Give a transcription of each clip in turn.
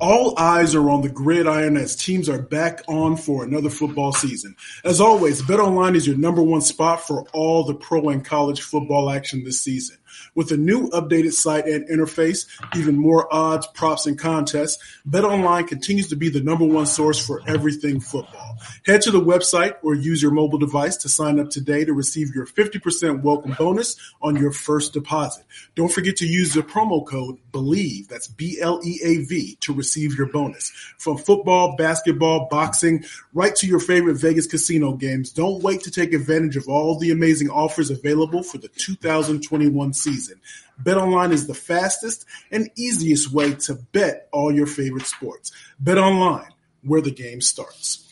All eyes are on the gridiron as teams are back on for another football season. As always, BetOnline is your number one spot for all the pro and college football action this season. With a new updated site and interface, even more odds, props, and contests, BetOnline continues to be the number one source for everything football. Head to the website or use your mobile device to sign up today to receive your 50% welcome bonus on your first deposit. Don't forget to use the promo code BLEAV, that's B-L-E-A-V, to receive your bonus. From football, basketball, boxing, right to your favorite Vegas casino games, don't wait to take advantage of all the amazing offers available for the 2021 season. BetOnline is the fastest and easiest way to bet all your favorite sports. BetOnline, where the game starts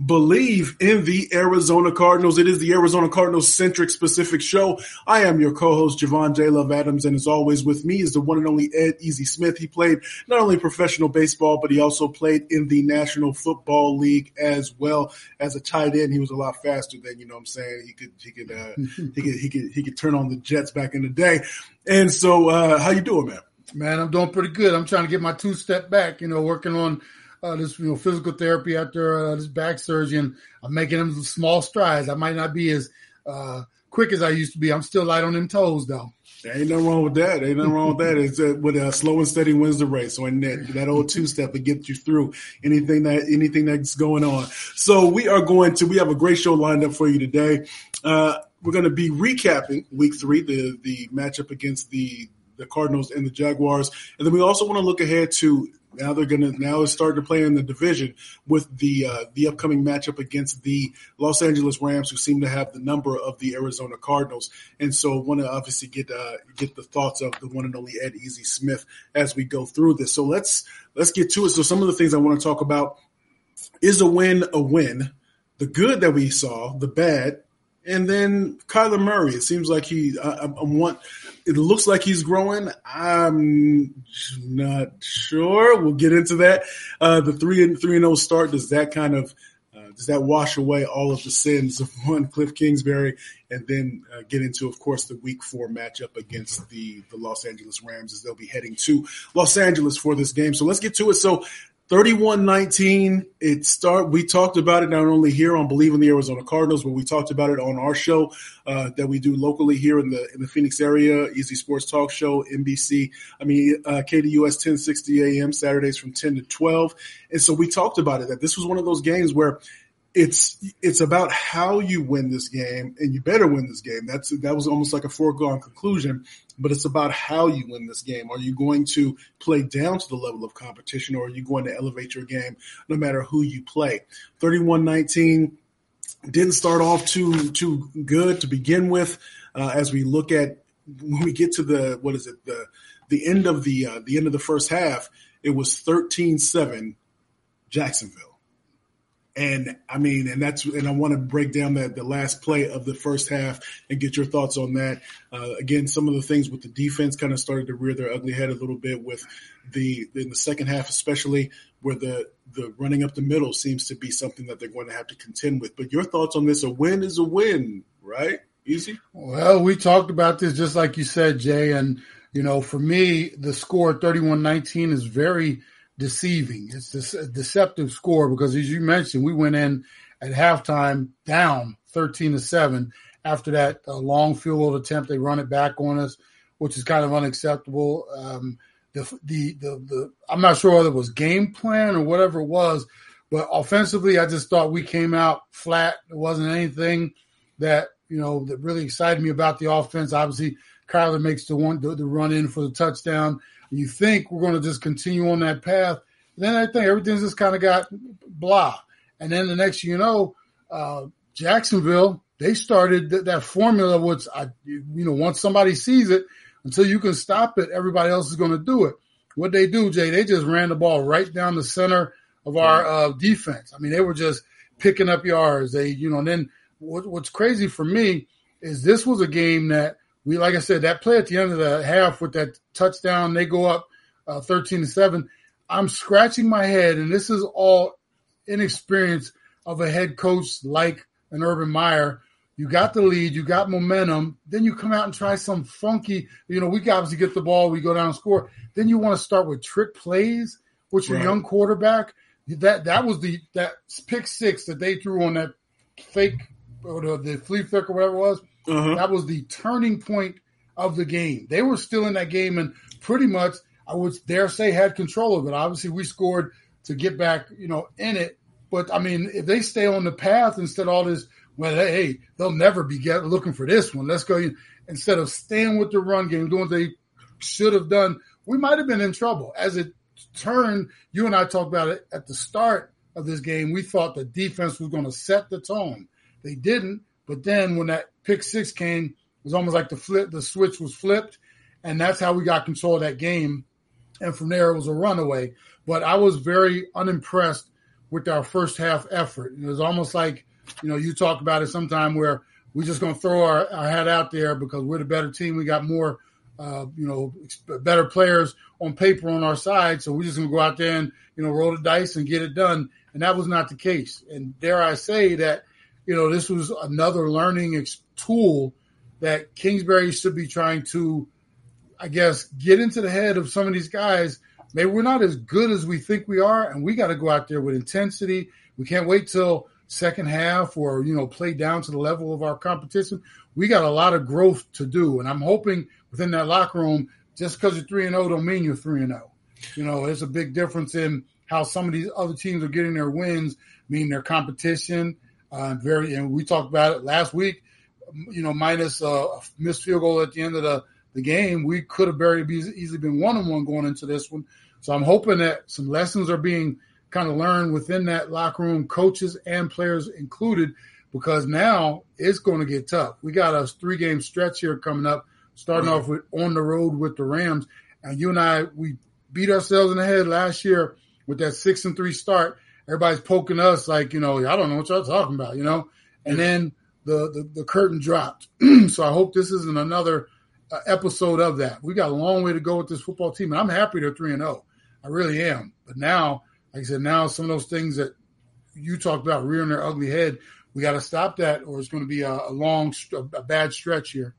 Bleav in the Arizona Cardinals. It is the Arizona Cardinals centric specific show. I am your co-host Javon J. Love Adams, and as always with me is the one and only Ed Easy Smith. He played not only professional baseball, but he also played in the National Football League as well as a tight end. He was a lot faster than you know. what I'm saying he could he could uh, he could he could he could turn on the Jets back in the day. And so, uh, how you doing, man? Man, I'm doing pretty good. I'm trying to get my two step back. You know, working on uh, this you know physical therapy after uh, this back surgery, and I'm making them small strides. I might not be as uh, quick as I used to be. I'm still light on them toes though. There ain't nothing wrong with that. Ain't nothing wrong with that. It's uh, with uh, slow and steady wins the race. So that that old two step to get you through anything that anything that's going on. So we are going to we have a great show lined up for you today. Uh, we're going to be recapping week three, the the matchup against the the Cardinals and the Jaguars, and then we also want to look ahead to now they're gonna now it's starting to play in the division with the uh, the upcoming matchup against the Los Angeles Rams, who seem to have the number of the Arizona Cardinals. And so, want to obviously get uh, get the thoughts of the one and only Ed Easy Smith as we go through this. So let's let's get to it. So some of the things I want to talk about is a win a win, the good that we saw, the bad, and then Kyler Murray. It seems like he I, I want it looks like he's growing. I'm not sure. We'll get into that. Uh, the three and three and zero oh start does that kind of uh, does that wash away all of the sins of one Cliff Kingsbury, and then uh, get into, of course, the Week Four matchup against the the Los Angeles Rams as they'll be heading to Los Angeles for this game. So let's get to it. So 31-19. It start. We talked about it not only here on Bleav in the Arizona Cardinals, but we talked about it on our show uh, that we do locally here in the in the Phoenix area, Easy Sports Talk Show, NBC. I mean, uh, KDUS 1060 AM Saturdays from 10 to 12. And so we talked about it that this was one of those games where it's it's about how you win this game, and you better win this game. That's that was almost like a foregone conclusion, but it's about how you win this game. Are you going to play down to the level of competition, or are you going to elevate your game no matter who you play? 31-19 didn't start off too too good to begin with. Uh, as we look at when we get to the what is it the the end of the uh, the end of the first half, it was 13-7 Jacksonville. And I mean, and that's, and I want to break down that the last play of the first half and get your thoughts on that. Uh, again, some of the things with the defense kind of started to rear their ugly head a little bit with the, in the second half, especially where the the running up the middle seems to be something that they're going to have to contend with. But your thoughts on this? A win is a win, right? Easy. Well, we talked about this just like you said, Jay, and you know, for me, the score 31-19 is very deceiving. It's a deceptive score because, as you mentioned, we went in at halftime down 13 to 7 after that uh, long field goal attempt. They run it back on us, which is kind of unacceptable. Um, the, the, the, the, I'm not sure whether it was game plan or whatever it was, but offensively, I just thought we came out flat. It wasn't anything that, you know, that really excited me about the offense. Obviously, Kyler makes the one, the, the run in for the touchdown. You think we're going to just continue on that path. And Then I think everything's just kind of got blah. And then the next you know, uh, Jacksonville, they started th- that formula, which I, you know, once somebody sees it, until you can stop it, everybody else is going to do it. What they do, Jay, they just ran the ball right down the center of our uh, defense. I mean, they were just picking up yards. They, you know, and then what, what's crazy for me is this was a game that we, like I said, that play at the end of the half with that touchdown, they go up uh, 13 to 7. I'm scratching my head, and this is all inexperience of a head coach like an Urban Meyer. You got the lead, you got momentum, then you come out and try some funky, you know, we obviously get the ball, we go down and score. Then you want to start with trick plays with your right. young quarterback. That that was the that pick six that they threw on that fake or the, the flea flick or whatever it was. Uh-huh. That was the turning point of the game. They were still in that game and pretty much I would dare say had control of it. Obviously, we scored to get back, you know, in it. But I mean, if they stay on the path instead of all this, well, hey, they'll never be get, looking for this one. Let's go instead of staying with the run game, doing what they should have done. We might have been in trouble. As it turned, you and I talked about it at the start of this game. We thought the defense was going to set the tone. They didn't. But then when that pick six came, it was almost like the flip, the switch was flipped, and that's how we got control of that game and from there it was a runaway. But I was very unimpressed with our first half effort. It was almost like, you know, you talk about it sometime where we're just going to throw our, our hat out there because we're the better team. We got more, uh, you know, better players on paper on our side. So we're just going to go out there and, you know, roll the dice and get it done. And that was not the case. And dare I say that, you know, this was another learning tool that Kingsbury should be trying to I guess, get into the head of some of these guys. Maybe we're not as good as we think we are, and we got to go out there with intensity. We can't wait till second half or you know play down to the level of our competition. We got a lot of growth to do, and I'm hoping within that locker room, just because you're three and zero, oh don't mean you're three and zero. Oh. You know, there's a big difference in how some of these other teams are getting their wins, meaning their competition. Uh, very, and we talked about it last week. You know, minus a missed field goal at the end of the the game, we could have very easily been one on one going into this one. So I'm hoping that some lessons are being kind of learned within that locker room, coaches and players included, because now it's going to get tough. We got a three game stretch here coming up, starting off with on the road with the Rams. And you and I, we beat ourselves in the head last year with that six and three start. Everybody's poking us like, you know, I don't know what y'all talking about, you know? And then the, the, the curtain dropped. so I hope this isn't another uh, episode of that. We got a long way to go with this football team, and I'm happy they're three and zero. Oh. I really am. But now, like I said, now some of those things that you talked about rearing their ugly head, we got to stop that, or it's going to be a, a long, a bad stretch here.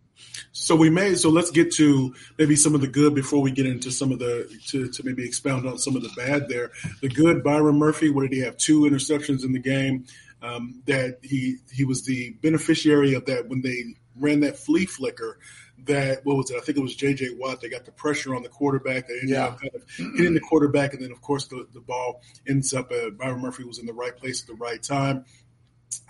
So we may. So let's get to maybe some of the good before we get into some of the to, to maybe expound on some of the bad there. The good, Byron Murphy. What did he have? Two interceptions in the game. Um, that he he was the beneficiary of that when they ran that flea flicker that what was it? I think it was J.J. Watt. They got the pressure on the quarterback. They ended yeah. up kind of hitting the quarterback, and then of course the, the ball ends up. Uh, Byron Murphy was in the right place at the right time.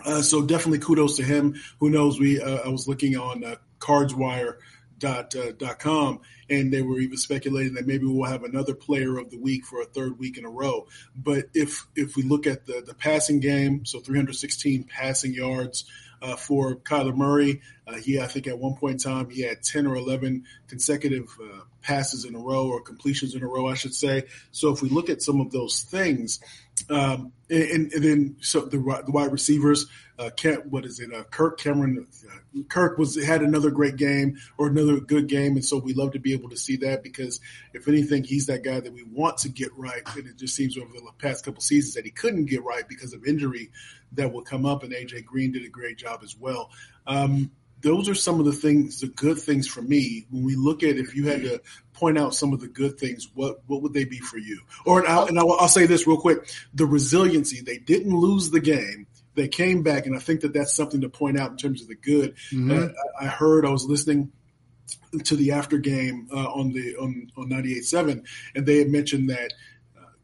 Uh, so definitely kudos to him. Who knows? We uh, I was looking on uh, CardsWire. Dot, uh, dot com and they were even speculating that maybe we'll have another player of the week for a third week in a row. But if if we look at the the passing game so 316 passing yards uh, for Kyler Murray. Uh, he, I think, at one point in time, he had 10 or 11 consecutive uh, passes in a row or completions in a row, I should say. So if we look at some of those things, um, and, and, then so the, the wide receivers, uh, what is it? Uh, Kirk Cameron, uh, Kirk was had another great game or another good game, and so we love to be able to see that because if anything, he's that guy that we want to get right. And it just seems over the past couple seasons that he couldn't get right because of injury that will come up. And AJ Green did a great job as well. Um, those are some of the things, the good things for me. When we look at if you had to point out some of the good things, what what would they be for you? Or and I'll, and I'll, I'll say this real quick: the resiliency. They didn't lose the game. They came back, and I think that that's something to point out in terms of the good. Mm-hmm. Uh, I heard I was listening to the after game uh, on the on on 98.7, and they had mentioned that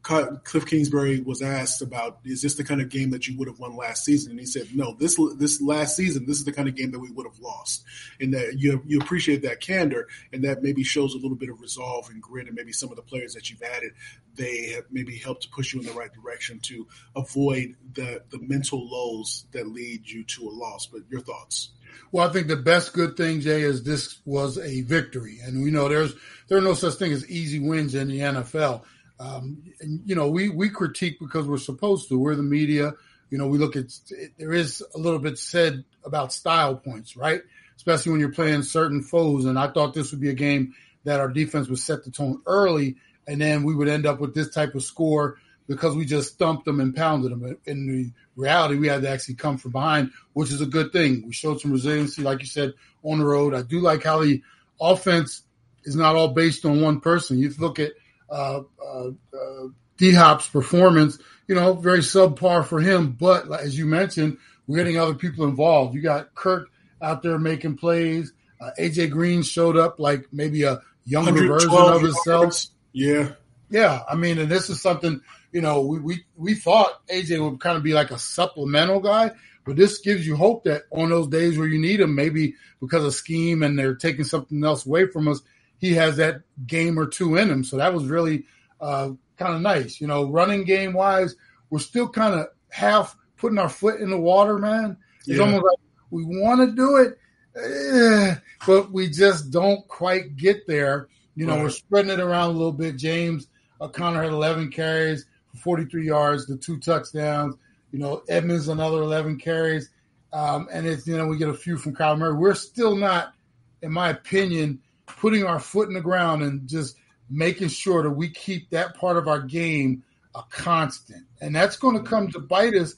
Cliff Kingsbury was asked about, is this the kind of game that you would have won last season? And he said, no, this this last season, this is the kind of game that we would have lost. And that you you appreciate that candor, and that maybe shows a little bit of resolve and grit, and maybe some of the players that you've added, they have maybe helped to push you in the right direction to avoid the the mental lows that lead you to a loss. But your thoughts? Well, I think the best good thing, Jay, is this was a victory, and we know there's there are no such thing as easy wins in the NFL um, and, you know, we, we critique because we're supposed to. We're the media. You know, we look at, there is a little bit said about style points, right? Especially when you're playing certain foes. And I thought this would be a game that our defense would set the tone early. And then we would end up with this type of score because we just stumped them and pounded them. In the reality, we had to actually come from behind, which is a good thing. We showed some resiliency, like you said, on the road. I do like how the offense is not all based on one person. You look at uh, uh, uh, D Hop's performance, you know, very subpar for him. But as you mentioned, we're getting other people involved. You got Kirk out there making plays. Uh, AJ Green showed up like maybe a younger version of himself. Yeah. Yeah. I mean, and this is something, you know, we, we, we thought AJ would kind of be like a supplemental guy, but this gives you hope that on those days where you need him, maybe because of scheme and they're taking something else away from us, he has that game or two in him. So that was really uh, kind of nice. You know, running game wise, we're still kind of half putting our foot in the water, man. It's yeah. almost like we want to do it, eh, but we just don't quite get there. You know, right. we're spreading it around a little bit. James Conner had 11 carries for 43 yards, the two touchdowns. You know, Edmonds another 11 carries. Um, and it's, you know, we get a few from Kyle Murray. We're still not, in my opinion, putting our foot in the ground and just making sure that we keep that part of our game a constant. And that's going to come to bite us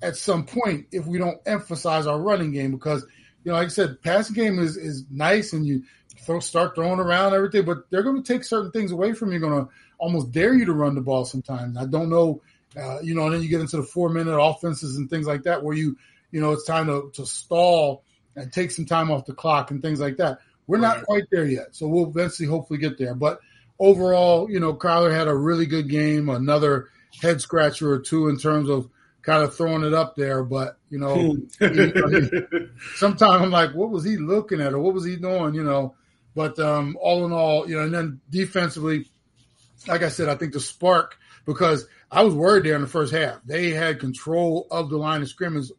at some point if we don't emphasize our running game because, you know, like I said, passing game is, is nice and you throw, start throwing around everything, but they're going to take certain things away from you, going to almost dare you to run the ball sometimes. I don't know, uh, you know, and then you get into the four minute offenses and things like that where you, you know, it's time to, to stall and take some time off the clock and things like that. We're not quite there yet, so we'll eventually hopefully get there. But overall, you know, Kyler had a really good game, another head scratcher or two in terms of kind of throwing it up there. But you know, sometimes I'm like, what was he looking at, or what was he doing? You know, but um, all in all, you know, and then defensively, like I said, I think the spark because I was worried there in the first half. They had control of the line of scrimmage,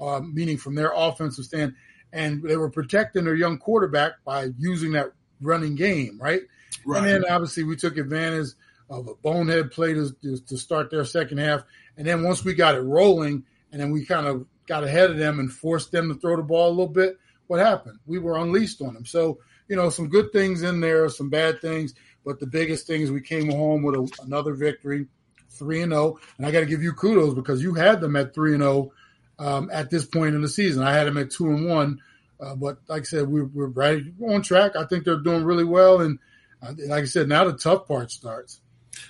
uh, meaning from their offensive stand and they were protecting their young quarterback by using that running game, right? right. And then obviously we took advantage of a bonehead play to, to start their second half. And then once we got it rolling, and then we kind of got ahead of them and forced them to throw the ball a little bit, what happened? We were unleashed on them. So, you know, some good things in there, some bad things. But the biggest thing is we came home with a, another victory, 3 and 0. And I got to give you kudos because you had them at 3 and 0 um, at this point in the season. I had them at two and one, uh, but like I said, we're, we're right on track. I think they're doing really well, and uh, like I said, now the tough part starts.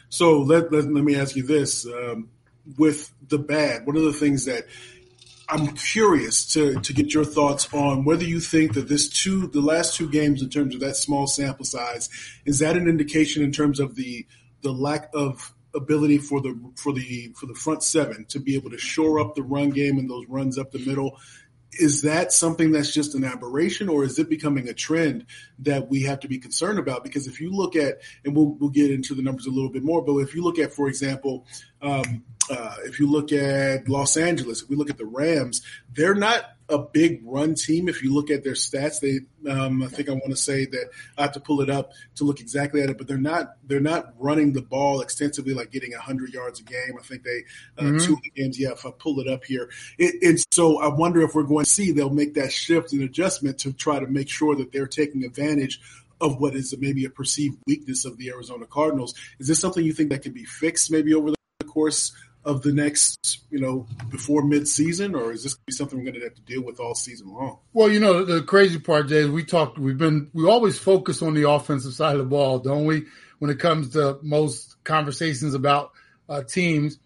So let let, let me ask you this: um, with the bad, what are the things that I'm curious to to get your thoughts on whether you think that this two the last two games in terms of that small sample size is that an indication in terms of the the lack of ability for the for the for the front seven to be able to shore up the run game and those runs up the middle. Is that something that's just an aberration, or is it becoming a trend that we have to be concerned about? Because if you look at, and we'll we'll get into the numbers a little bit more, but if you look at, for example, um, uh, if you look at Los Angeles, if we look at the Rams, they're not a big run team. If you look at their stats, they um, I think I want to say that I have to pull it up to look exactly at it, but they're not they're not running the ball extensively, like getting hundred yards a game. I think they uh, mm-hmm. two games. Yeah, if I pull it up here, it, and so I wonder if we're going to see they'll make that shift and adjustment to try to make sure that they're taking advantage of what is maybe a perceived weakness of the Arizona Cardinals. Is this something you think that can be fixed maybe over the course of the next, you know, before midseason, or is this be something we're going to have to deal with all season long? Well, you know, the crazy part, Jay, is we talked, we've been, we always focus on the offensive side of the ball, don't we? When it comes to most conversations about uh, teams.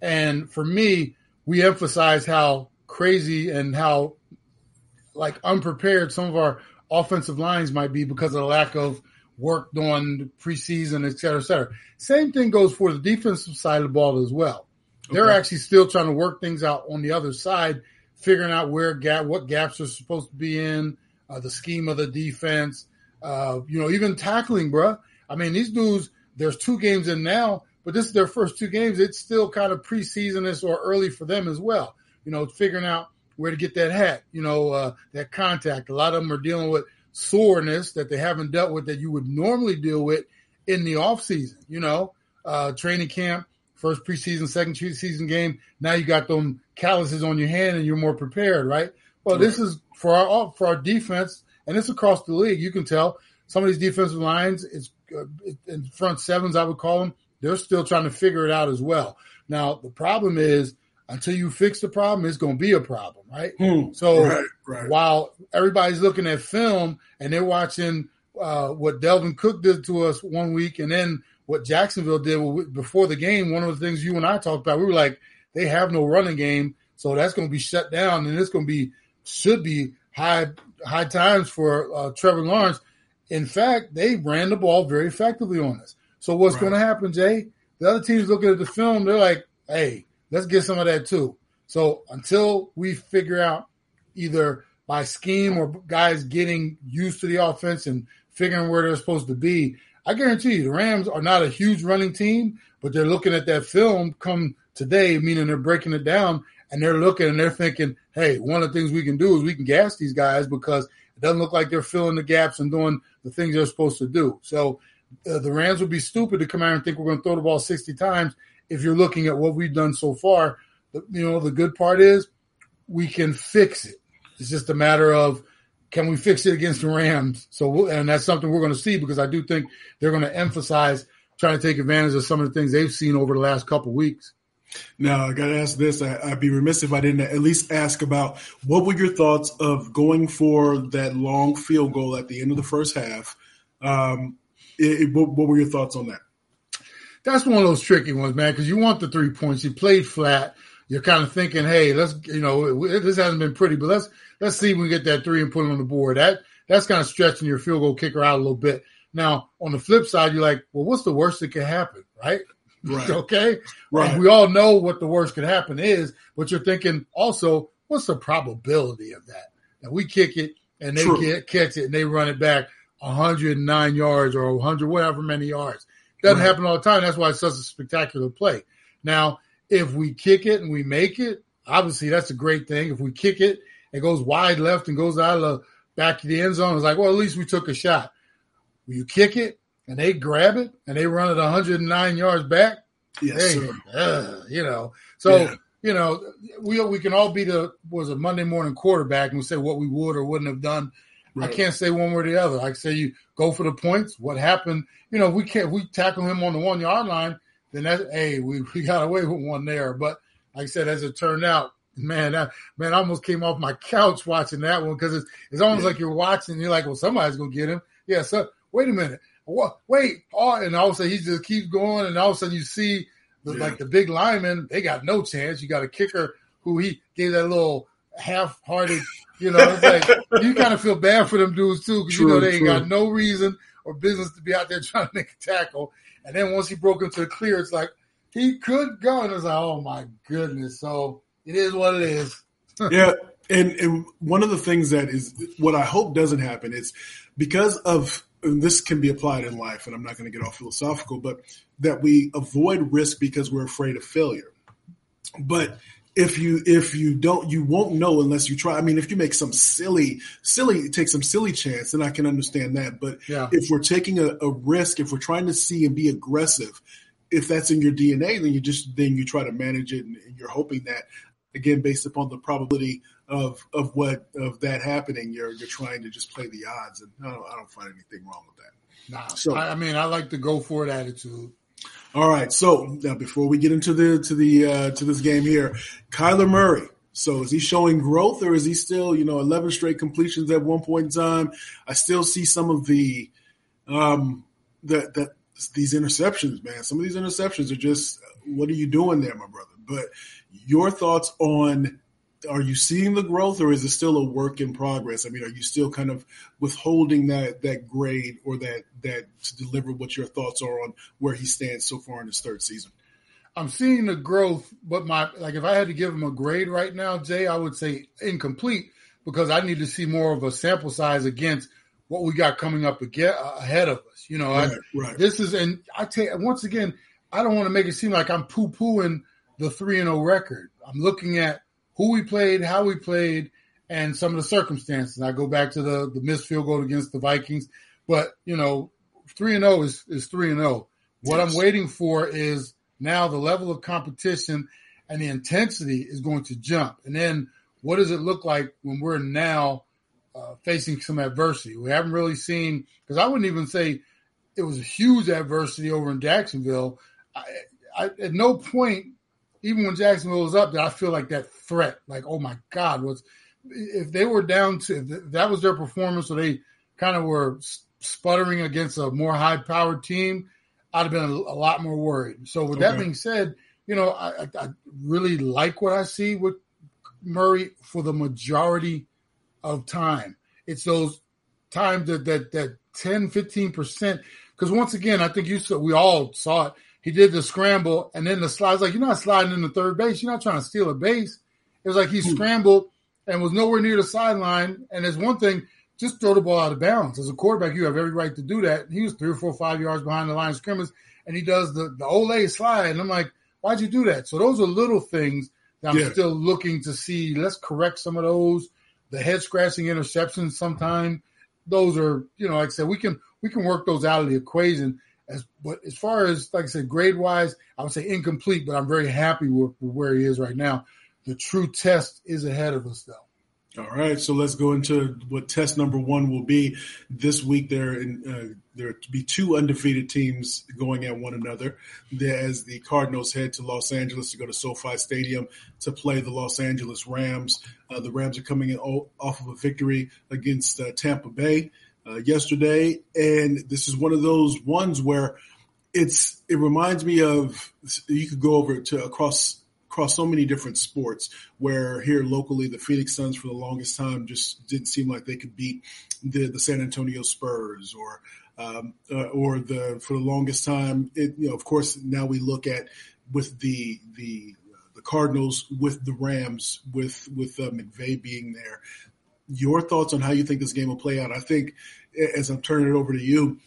And for me, we emphasize how crazy and how like unprepared some of our offensive lines might be because of the lack of work done preseason, et cetera, et cetera. Same thing goes for the defensive side of the ball as well. They're actually still trying to work things out on the other side, figuring out where gap, what gaps are supposed to be in, uh, the scheme of the defense, uh, you know, even tackling, bruh. I mean, these dudes, there's two games in now, but this is their first two games. It's still kind of preseasonish or early for them as well. You know, figuring out where to get that hat, you know, uh, that contact. A lot of them are dealing with soreness that they haven't dealt with that you would normally deal with in the off season. You know, uh, training camp, first preseason, second preseason game. Now you got them calluses on your hand and you're more prepared, right? Well, right. this is for our for our defense, and it's across the league. You can tell some of these defensive lines, it's uh, in front sevens, I would call them. They're still trying to figure it out as well. Now the problem is until you fix the problem, it's going to be a problem, right? Hmm. So right, right. while everybody's looking at film and they're watching uh, what Dalvin Cook did to us one week, and then what Jacksonville did before the game, one of the things you and I talked about, we were like, they have no running game, so that's going to be shut down, and it's going to be should be high high times for uh, Trevor Lawrence. In fact, they ran the ball very effectively on us. So what's right. going to happen, Jay? The other teams looking at the film, they're like, "Hey, let's get some of that too." So until we figure out either by scheme or guys getting used to the offense and figuring where they're supposed to be, I guarantee you, the Rams are not a huge running team, but they're looking at that film come today, meaning they're breaking it down and they're looking and they're thinking, hey, one of the things we can do is we can gas these guys because it doesn't look like they're filling the gaps and doing the things they're supposed to do. So uh, the Rams would be stupid to come out and think we're going to throw the ball 60 times if you're looking at what we've done so far. You know, the good part is we can fix it. It's just a matter of can we fix it against the Rams? So, and that's something we're going to see because I do think they're going to emphasize trying to take advantage of some of the things they've seen over the last couple weeks. Now, I got to ask this. I, would be remiss if I didn't at least ask about what were your thoughts of going for that long field goal at the end of the first half? Um, it, it, what, what were your thoughts on that? That's one of those tricky ones, man, because you want the three points. You played flat. You're kind of thinking, hey, let's, you know, this hasn't been pretty, but let's let's see if we get that three and put it on the board. That that's kind of stretching your field goal kicker out a little bit. Now, on the flip side, you're like, well, what's the worst that could happen, right? Right. okay. Right. And we all know what the worst could happen is, but you're thinking also, what's the probability of that? That we kick it and they get catch it and they run it back 109 yards or 100 whatever many yards. Doesn't right. happen all the time. That's why it's such a spectacular play. Now, if we kick it and we make it, obviously that's a great thing. If we kick it it goes wide left and goes out of the back of the end zone. It's like, well, at least we took a shot. You kick it and they grab it and they run it 109 yards back, yes, hey, uh, you know. So yeah. you know, we we can all be the was a Monday morning quarterback and we say what we would or wouldn't have done. Right. I can't say one way or the other. I can say you go for the points. What happened? You know, we can't we tackle him on the one yard line. Then that's hey, we, we got away with one there. But like I said, as it turned out, Man, that, man, I almost came off my couch watching that one because it's, it's almost yeah. like you're watching. you're like, well, somebody's gonna get him. Yeah. So wait a minute. What? Wait. Oh, and all of a sudden he just keeps going, and all of a sudden you see the, yeah. like the big linemen. They got no chance. You got a kicker who he gave that little half-hearted. You know, it's like you kind of feel bad for them dudes too because you know they ain't got no reason or business to be out there trying to make a tackle. And then once he broke into the clear, it's like he could go, and it's like, oh my goodness. So it is what it is. yeah. And, and one of the things that is what I hope doesn't happen is because of this can be applied in life, and I'm not going to get all philosophical, but that we avoid risk because we're afraid of failure. But if you if you don't you won't know unless you try. I mean, if you make some silly silly take some silly chance, then I can understand that. But yeah. if we're taking a, a risk, if we're trying to see and be aggressive, if that's in your DNA, then you just then you try to manage it, and, and you're hoping that again based upon the probability of of what of that happening, you're you're trying to just play the odds, and I don't, I don't find anything wrong with that. Nah, so I, I mean, I like the go for it attitude. All right, so now before we get into the to the uh, to this game here, Kyler Murray. So is he showing growth, or is he still, you know, eleven straight completions at one point in time? I still see some of the um that that these interceptions, man. Some of these interceptions are just, what are you doing there, my brother? But your thoughts on are you seeing the growth or is it still a work in progress? I mean, are you still kind of withholding that that grade or that that to deliver what your thoughts are on where he stands so far in his third season? I'm seeing the growth, but my like if I had to give him a grade right now, Jay, I would say incomplete because I need to see more of a sample size against what we got coming up again, ahead of us. You know, right, I, right. this is and I tell you once again, I don't want to make it seem like I'm poo pooing the three and zero oh record. I'm looking at who we played, how we played, and some of the circumstances. I go back to the the missed field goal against the Vikings, but you know, three and zero oh is is three and zero. Oh. What yes. I'm waiting for is now the level of competition and the intensity is going to jump, and then what does it look like when we're now uh, facing some adversity? We haven't really seen because I wouldn't even say it was a huge adversity over in Jacksonville. I, I, at no point even when Jacksonville was up, that I feel like that threat, like oh my God, was if they were down to if that was their performance, or they kind of were sputtering against a more high powered team, I'd have been a, a, lot more worried. So with okay. that being said, you know I, I really like what I see with Murray for the majority of time. It's those times that that that 10, 15 percent. Because once again, I think you saw we all saw it he did the scramble and then the slide. Like, you're not sliding in the third base. You're not trying to steal a base. It was like he hmm. scrambled and was nowhere near the sideline. And there's one thing, just throw the ball out of bounds. As a quarterback, you have every right to do that. He was three or four, five yards behind the line of scrimmage, and he does the, the Olay slide. And I'm like, why'd you do that? So those are little things that I'm yeah. still looking to see. Let's correct some of those. The head scratching interceptions sometime. Those are, you know, like I said, we can we can work those out of the equation. As but as far as like I said, grade wise, I would say incomplete, but I'm very happy with, with where he is right now. The true test is ahead of us, though. All right, so let's go into what test number one will be this week. There, in, uh, there be two undefeated teams going at one another. As the Cardinals head to Los Angeles to go to SoFi Stadium to play the Los Angeles Rams. Uh, the Rams are coming in off of a victory against uh, Tampa Bay uh, yesterday, and this is one of those ones where it's it reminds me of you could go over to across across so many different sports where here locally the Phoenix Suns for the longest time just didn't seem like they could beat the the San Antonio Spurs or um, uh, or the for the longest time it you know of course now we look at with the the the Cardinals with the Rams with with uh, McVay being there your thoughts on how you think this game will play out. I think as I'm turning it over to you,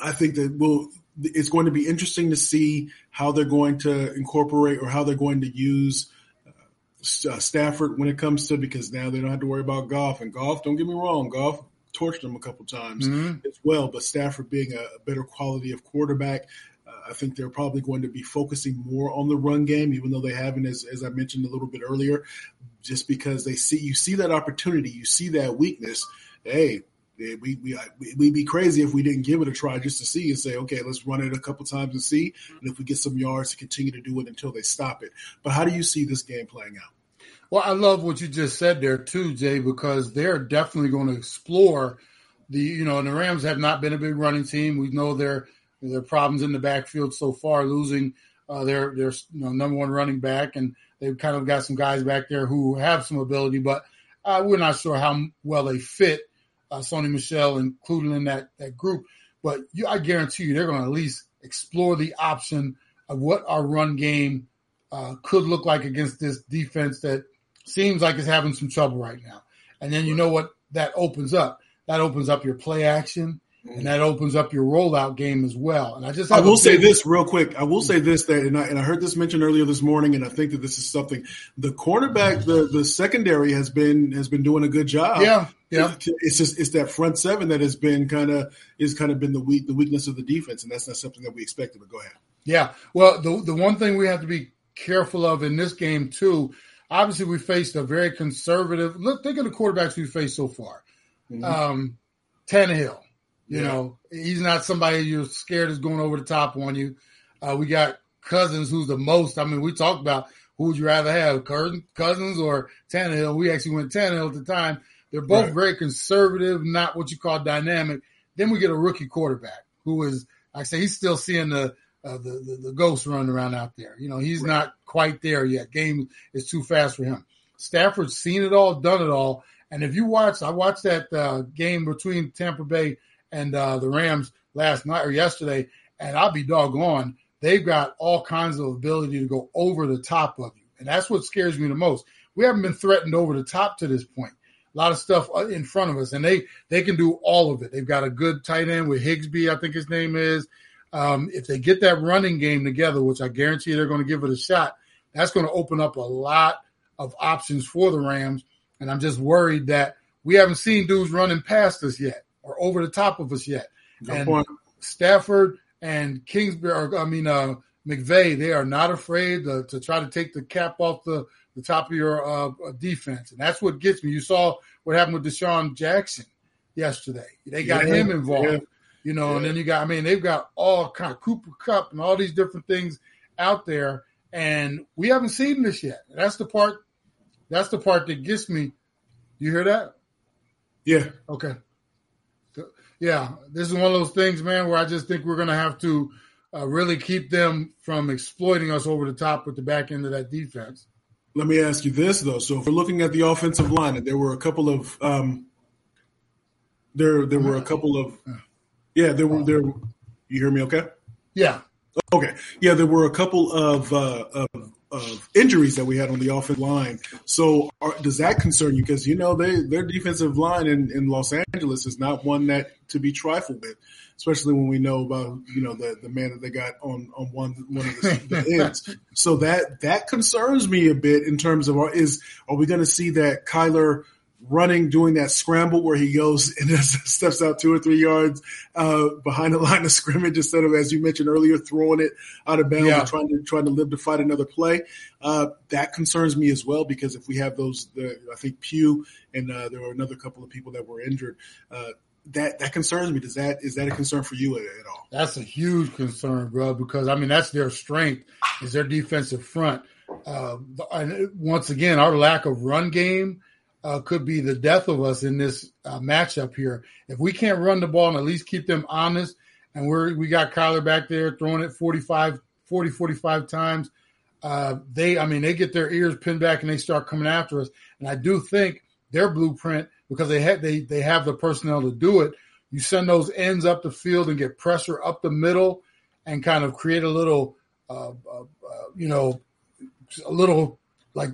I think that we'll, it's going to be interesting to see how they're going to incorporate or how they're going to use uh, uh, Stafford when it comes to because now they don't have to worry about Goff and Goff. Don't get me wrong, Goff torched them a couple times mm-hmm. as well, but Stafford being a, a better quality of quarterback, I think they're probably going to be focusing more on the run game, even though they haven't, as, as I mentioned a little bit earlier, just because they see you see that opportunity, you see that weakness. Hey, we we we'd be crazy if we didn't give it a try just to see and say, okay, let's run it a couple times and see, and if we get some yards, to continue to do it until they stop it. But how do you see this game playing out? Well, I love what you just said there too, Jay, because they're definitely going to explore the you know, and the Rams have not been a big running team. We know they're their problems in the backfield so far, losing uh, their their you know, number one running back, and they've kind of got some guys back there who have some ability, but uh, we're not sure how well they fit uh, Sony Michel including in that that group. But you, I guarantee you, they're going to at least explore the option of what our run game uh, could look like against this defense that seems like it's having some trouble right now. And then you know what that opens up? That opens up your play action and that opens up your rollout game as well. And I just I will say this real quick. I will say this that and I, and I heard this mentioned earlier this morning, and I think that this is something the cornerback, the the secondary has been has been doing a good job. Yeah, yeah. It's just it's that front seven that has been kind of is kind of been the weak the weakness of the defense, and that's not something that we expected. But go ahead. Yeah. Well, the the one thing we have to be careful of in this game too. obviously we faced a very conservative. Look, think of the quarterbacks we faced so far. Mm-hmm. Um, Tannehill, you yeah. know, he's not somebody you're scared is going over the top on you. Uh, we got Cousins, who's the most. I mean, we talked about who would you rather have, Cousins or Tannehill. We actually went Tannehill at the time. They're both right. very conservative, not what you call dynamic. Then we get a rookie quarterback who is, I say, he's still seeing the uh, the, the, the ghost running around out there. You know, he's right. not quite there yet. Game is too fast for him. Stafford's seen it all, done it all. And if you watch, I watched that uh, game between Tampa Bay and uh, the Rams last night or yesterday, and I'll be doggone. They've got all kinds of ability to go over the top of you. And that's what scares me the most. We haven't been threatened over the top to this point. A lot of stuff uh, in front of us, and they they can do all of it. They've got a good tight end with Higbee, I think his name is. Um, if they get that running game together, which I guarantee they're going to give it a shot, that's going to open up a lot of options for the Rams. And I'm just worried that we haven't seen dudes running past us yet or over the top of us yet. No and point. Stafford and Kingsbury, or, I mean, uh, McVay, they are not afraid to, to, try to take the cap off the, the top of your uh, defense. And that's what gets me. You saw what happened with DeSean Jackson yesterday. They got yeah, him involved. Yeah you know, yeah. and then you got, I mean, they've got all kind of Cooper Kupp and all these different things out there, and we haven't seen this yet. That's the part. That's the part that gets me. You hear that? Yeah. Okay. Yeah, this is one of those things, man, where I just think we're going to have to uh, really keep them from exploiting us over the top with the back end of that defense. Let me ask you this though. So if we're looking at the offensive line, and there were a couple of um, there there were a couple of yeah, there were there. You hear me? Okay. Yeah. Okay. Yeah, there were a couple of uh, of, of injuries that we had on the offensive line. So, are, does that concern you? Because you know they their defensive line in, in Los Angeles is not one that to be trifled with, especially when we know about you know the the man that they got on on one one of the, the ends. So that that concerns me a bit in terms of is are we going to see that Kyler running, doing that scramble where he goes and steps out two or three yards uh, behind the line of scrimmage instead of, as you mentioned earlier, throwing it out of bounds yeah. and trying to trying to live to fight another play. Uh, that concerns me as well because if we have those, the, I think Pugh and uh, there were another couple of people that were injured. Uh, that that concerns me. Does that is that a concern for you at, at all? That's a huge concern, bro. Because I mean, that's their strength is their defensive front. Uh, and once again, our lack of run game uh, could be the death of us in this uh, matchup here. If we can't run the ball and at least keep them honest, and we're we got Kyler back there throwing it 45, 40, 45 times, uh, they, I mean, they get their ears pinned back and they start coming after us. And I do think their blueprint because they have they they have the personnel to do it. You send those ends up the field and get pressure up the middle, and kind of create a little, uh, uh, uh you know, a little like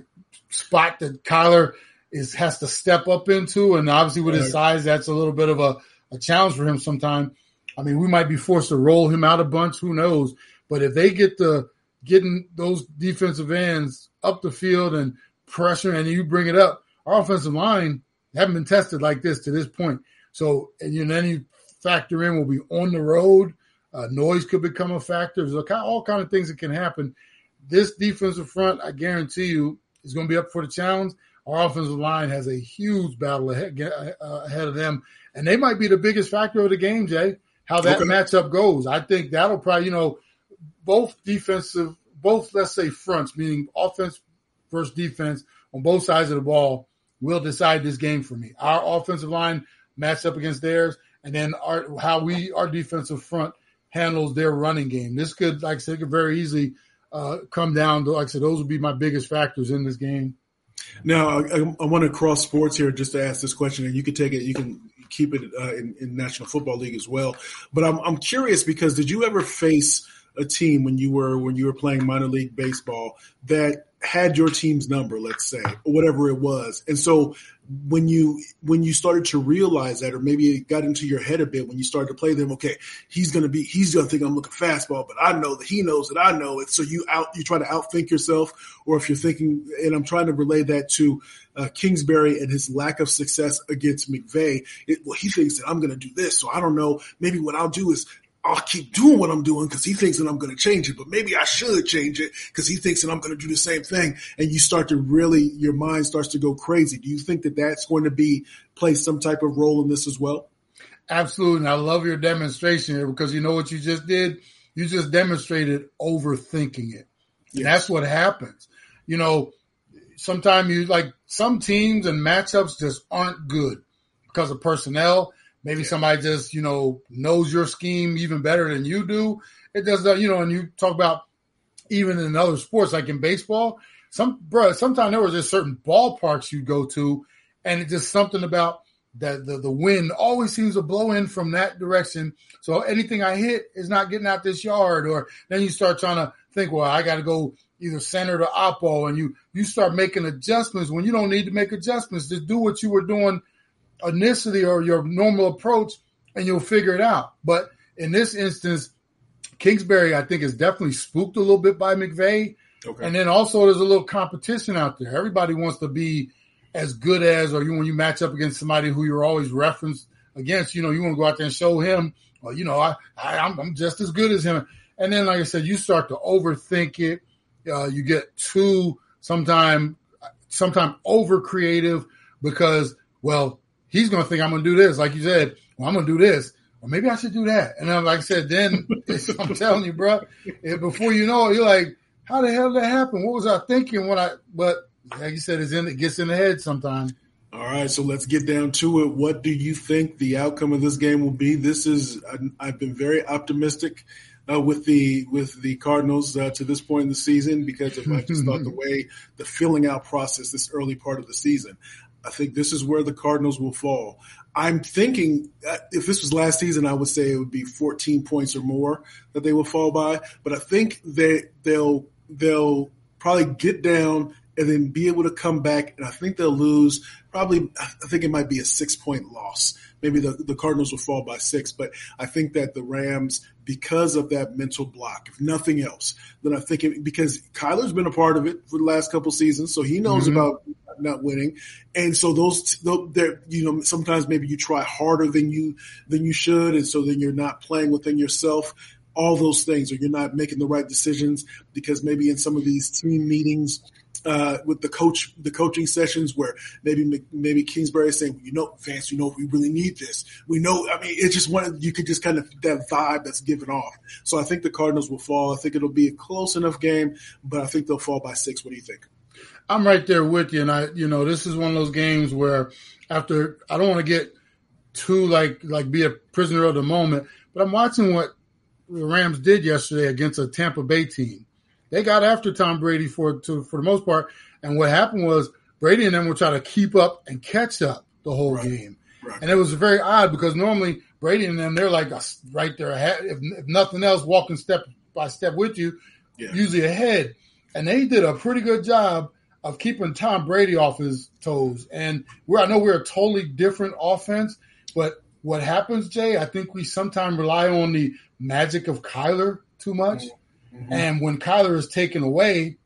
spot that Kyler is has to step up into, and obviously with his size, that's a little bit of a, a challenge for him. Sometimes, I mean, we might be forced to roll him out a bunch. Who knows? But if they get the getting those defensive ends up the field and pressure, and you bring it up, our offensive line haven't been tested like this to this point. So, and you know, then you factor in we'll be on the road. Uh, noise could become a factor. There's all kind of things that can happen. This defensive front, I guarantee you, is going to be up for the challenge. Our offensive line has a huge battle ahead, uh, ahead of them, and they might be the biggest factor of the game, Jay. How that okay. matchup goes, I think that'll probably, you know, both defensive, both let's say fronts, meaning offense versus defense on both sides of the ball, will decide this game for me. Our offensive line match up against theirs, and then our how we our defensive front handles their running game. This could, like I said, could very easily uh, come down to, like I said, those would be my biggest factors in this game. Now, I, I, want to cross sports here just to ask this question, and you can take it. You can keep it uh, in, in, National Football League as well. But I'm I'm curious because did you ever face a team when you were when you were playing minor league baseball that had your team's number, let's say, or whatever it was, and so when you when you started to realize that, or maybe it got into your head a bit when you started to play them. Okay, he's gonna be he's gonna think I'm looking fastball, but I know that he knows that I know it. So you out you try to outthink yourself, or if you're thinking, and I'm trying to relay that to uh, Kingsbury and his lack of success against McVay. Well, he thinks that I'm gonna do this, so I don't know. Maybe what I'll do is I'll keep doing what I'm doing because he thinks that I'm going to change it, but maybe I should change it because he thinks that I'm going to do the same thing. And you start to really, your mind starts to go crazy. Do you think that that's going to be play some type of role in this as well? Absolutely. And I love your demonstration here because you know what you just did? You just demonstrated overthinking it. Yes. And that's what happens. You know, sometimes you like some teams and matchups just aren't good because of personnel Maybe somebody just, you know, knows your scheme even better than you do. It does, that, you know, and you talk about even in other sports, like in baseball, some, bro, sometimes there was just certain ballparks you go to, and it's just something about that the, the wind always seems to blow in from that direction. So anything I hit is not getting out this yard, or then you start trying to think, well, I got to go either center to oppo, and you you start making adjustments when you don't need to make adjustments. Just do what you were doing initially or your normal approach and you'll figure it out. But in this instance, Kingsbury, I think, is definitely spooked a little bit by McVay. Okay. And then also there's a little competition out there. Everybody wants to be as good as, or you when you match up against somebody who you're always referenced against, you know, you want to go out there and show him, well, you know, I, I am I'm just as good as him. And then, like I said, you start to overthink it. Uh, you get too sometimes, sometimes over creative because, well, he's going to think I'm going to do this. Like you said, well, I'm going to do this. Or maybe I should do that. And then, like I said, then I'm telling you, bro, before you know it, you're like, how the hell did that happen? What was I thinking when I, but like you said, it's in, it gets in the head sometimes. All right, so let's get down to it. What do you think the outcome of this game will be? This is I've been very optimistic uh, with the with the Cardinals uh, to this point in the season because of I just thought the way the filling out process this early part of the season. I think this is where the Cardinals will fall. I'm thinking if this was last season, I would say it would be 14 points or more that they will fall by. But I think they they'll they'll probably get down and then be able to come back. And I think they'll lose probably. I think it might be a six point loss. Maybe the, the Cardinals will fall by six, but I think that the Rams, because of that mental block, if nothing else, then I think it, because Kyler's been a part of it for the last couple seasons, so he knows mm-hmm. about not winning. And so those, there, you know, sometimes maybe you try harder than you than you should, and so then you're not playing within yourself. All those things, or you're not making the right decisions because maybe in some of these team meetings uh, with the coach, the coaching sessions where maybe maybe Kingsbury is saying, you know, Vance, you know, we really need this. We know. I mean, it's just one. You could just kind of that vibe that's given off. So I think the Cardinals will fall. I think it'll be a close enough game, but I think they'll fall by six. What do you think? I'm right there with you, and I, you know, this is one of those games where after I don't want to get too like like be a prisoner of the moment, but I'm watching what the Rams did yesterday against a Tampa Bay team. They got after Tom Brady for to, for the most part, and what happened was Brady and them were trying to keep up and catch up the whole right. game, right. and it was very odd because normally Brady and them they're like right there ahead, if, if nothing else, walking step by step with you, yeah. usually ahead, and they did a pretty good job of keeping Tom Brady off his toes. And we're I know we're a totally different offense, but what happens, Jay, I think we sometimes rely on the magic of Kyler too much. Mm-hmm. And when Kyler is taken away,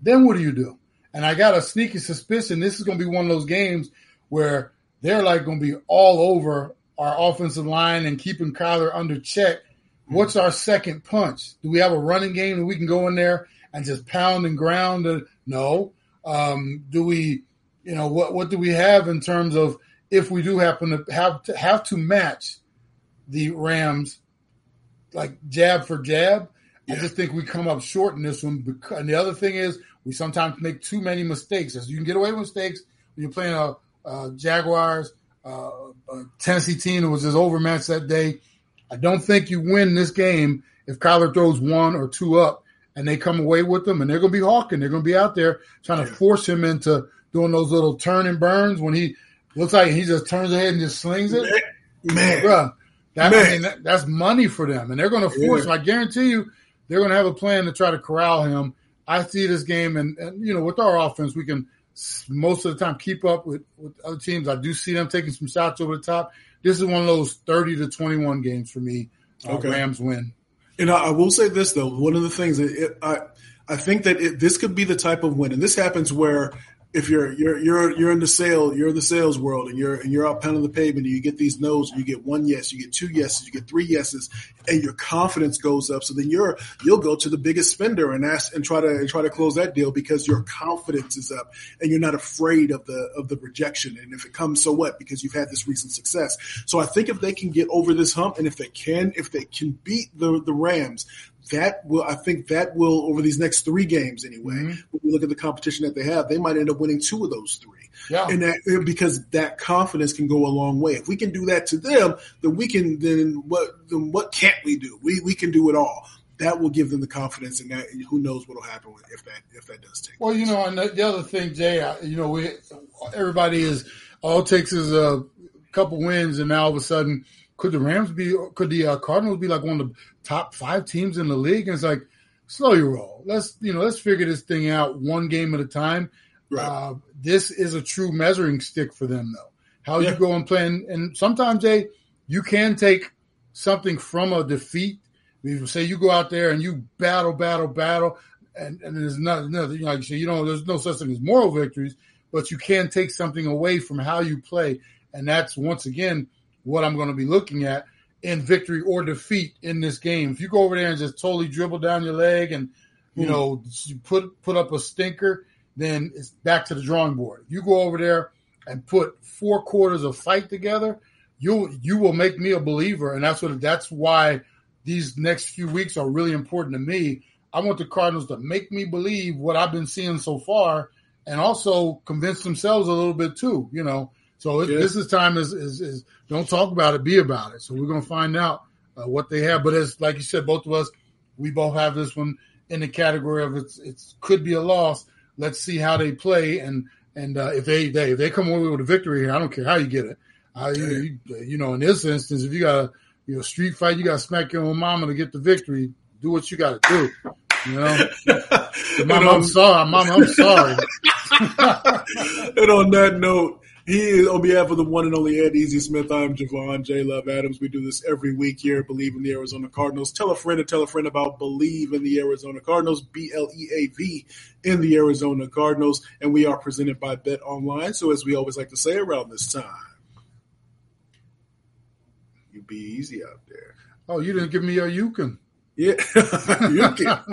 then what do you do? And I got a sneaky suspicion this is going to be one of those games where they're like going to be all over our offensive line and keeping Kyler under check. Mm-hmm. What's our second punch? Do we have a running game that we can go in there and just pound and ground? No. Um, do we, you know, what what do we have in terms of if we do happen to have to have to match the Rams, like jab for jab? I just think we come up short in this one. Because, and the other thing is, we sometimes make too many mistakes. As you can get away with mistakes when you're playing a, a Jaguars, uh, a Tennessee team that was just overmatched that day. I don't think you win this game if Kyler throws one or two up and they come away with them, and they're going to be hawking. They're going to be out there trying to force him into doing those little turn and burns when he looks like he just turns ahead and just slings it. Man, Bruh, that, Man. I mean, that, that's money for them, and they're going to force yeah. him. I guarantee you, they're going to have a plan to try to corral him. I see this game, and, and you know, with our offense, we can most of the time keep up with, with other teams. I do see them taking some shots over the top. This is one of those thirty to twenty-one games for me. Uh, okay. Rams win. And I, I, will say this though, one of the things that it, I I think that it, this could be the type of win, and this happens where if you're you're you're you're in the sale, you're in the sales world, and you're and you're out pounding the pavement, and you get these no's, and you get one yes, you get two yeses, you get three yeses, and your confidence goes up. So then you're you'll go to the biggest spender and ask and try to and try to close that deal because your confidence is up, and you're not afraid of the of the rejection. And if it comes, so what? Because you've had this recent success. So I think if they can get over this hump, and if they can, if they can beat the the Rams, that will I think that will over these next three games anyway. Mm-hmm. When we look at the competition that they have, they might end up winning two of those three. Yeah. And that because that confidence can go a long way. If we can do that to them, then we can then what then what can't we do? We we can do it all. That will give them the confidence, and that who knows what will happen if that if that does take. Well, place. you know, and the other thing, Jay, you know, we everybody is all takes is a couple wins, and now all of a sudden could the Rams be? Could the uh, Cardinals be like one of the top five teams in the league? And it's like, slow your roll. Let's you know, let's figure this thing out one game at a time. Right. Uh, this is a true measuring stick for them, though. How yeah. you go and play, and, and sometimes they you can take something from a defeat. We say you go out there and you battle, battle, battle, and, and there's not nothing you know, like you say, you know, there's no such thing as moral victories, but you can take something away from how you play, and that's once again what I'm going to be looking at in victory or defeat in this game. If you go over there and just totally dribble down your leg and you mm-hmm. know put put up a stinker, then it's back to the drawing board. If you go over there and put four quarters of fight together, you you will make me a believer, and that's what that's why these next few weeks are really important to me. I want the Cardinals to make me believe what I've been seeing so far, and also convince themselves a little bit too. You know, so it, this is time is, is, is don't talk about it, be about it. So we're gonna find out uh, what they have. But as like you said, both of us, we both have this one in the category of it's it could be a loss. Let's see how they play and and uh, if they, they if they come away with a victory here, I don't care how you get it. Uh, you, you, know, in this instance, if you got a you know street fight, you got to smack your own mama to get the victory. Do what you got to do. You know, mama, I'm sorry, mama, I'm sorry. and on that note, he is on behalf of the one and only Ed Easy Smith. I'm Javon J. Love Adams. We do this every week here. Bleav in the Arizona Cardinals. Tell a friend to tell a friend about Bleav in the Arizona Cardinals. B L E A V in the Arizona Cardinals, and we are presented by BetOnline. So as we always like to say around this time, you be easy out there. Oh, you didn't give me a Yukon. Yeah, Yukon.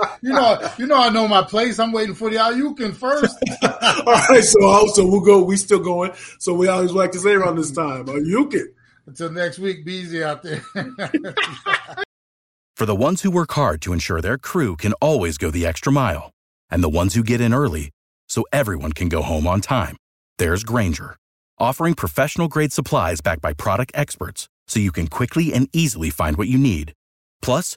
you know, you know, I know my place. I'm waiting for the Ayukin first. All right, so uh, so we'll go. We still going. So we always like to say around this time, uh, Ayukin. Until next week, be easy out there. for the ones who work hard to ensure their crew can always go the extra mile, and the ones who get in early so everyone can go home on time, there's Grainger, offering professional grade supplies backed by product experts, so you can quickly and easily find what you need. Plus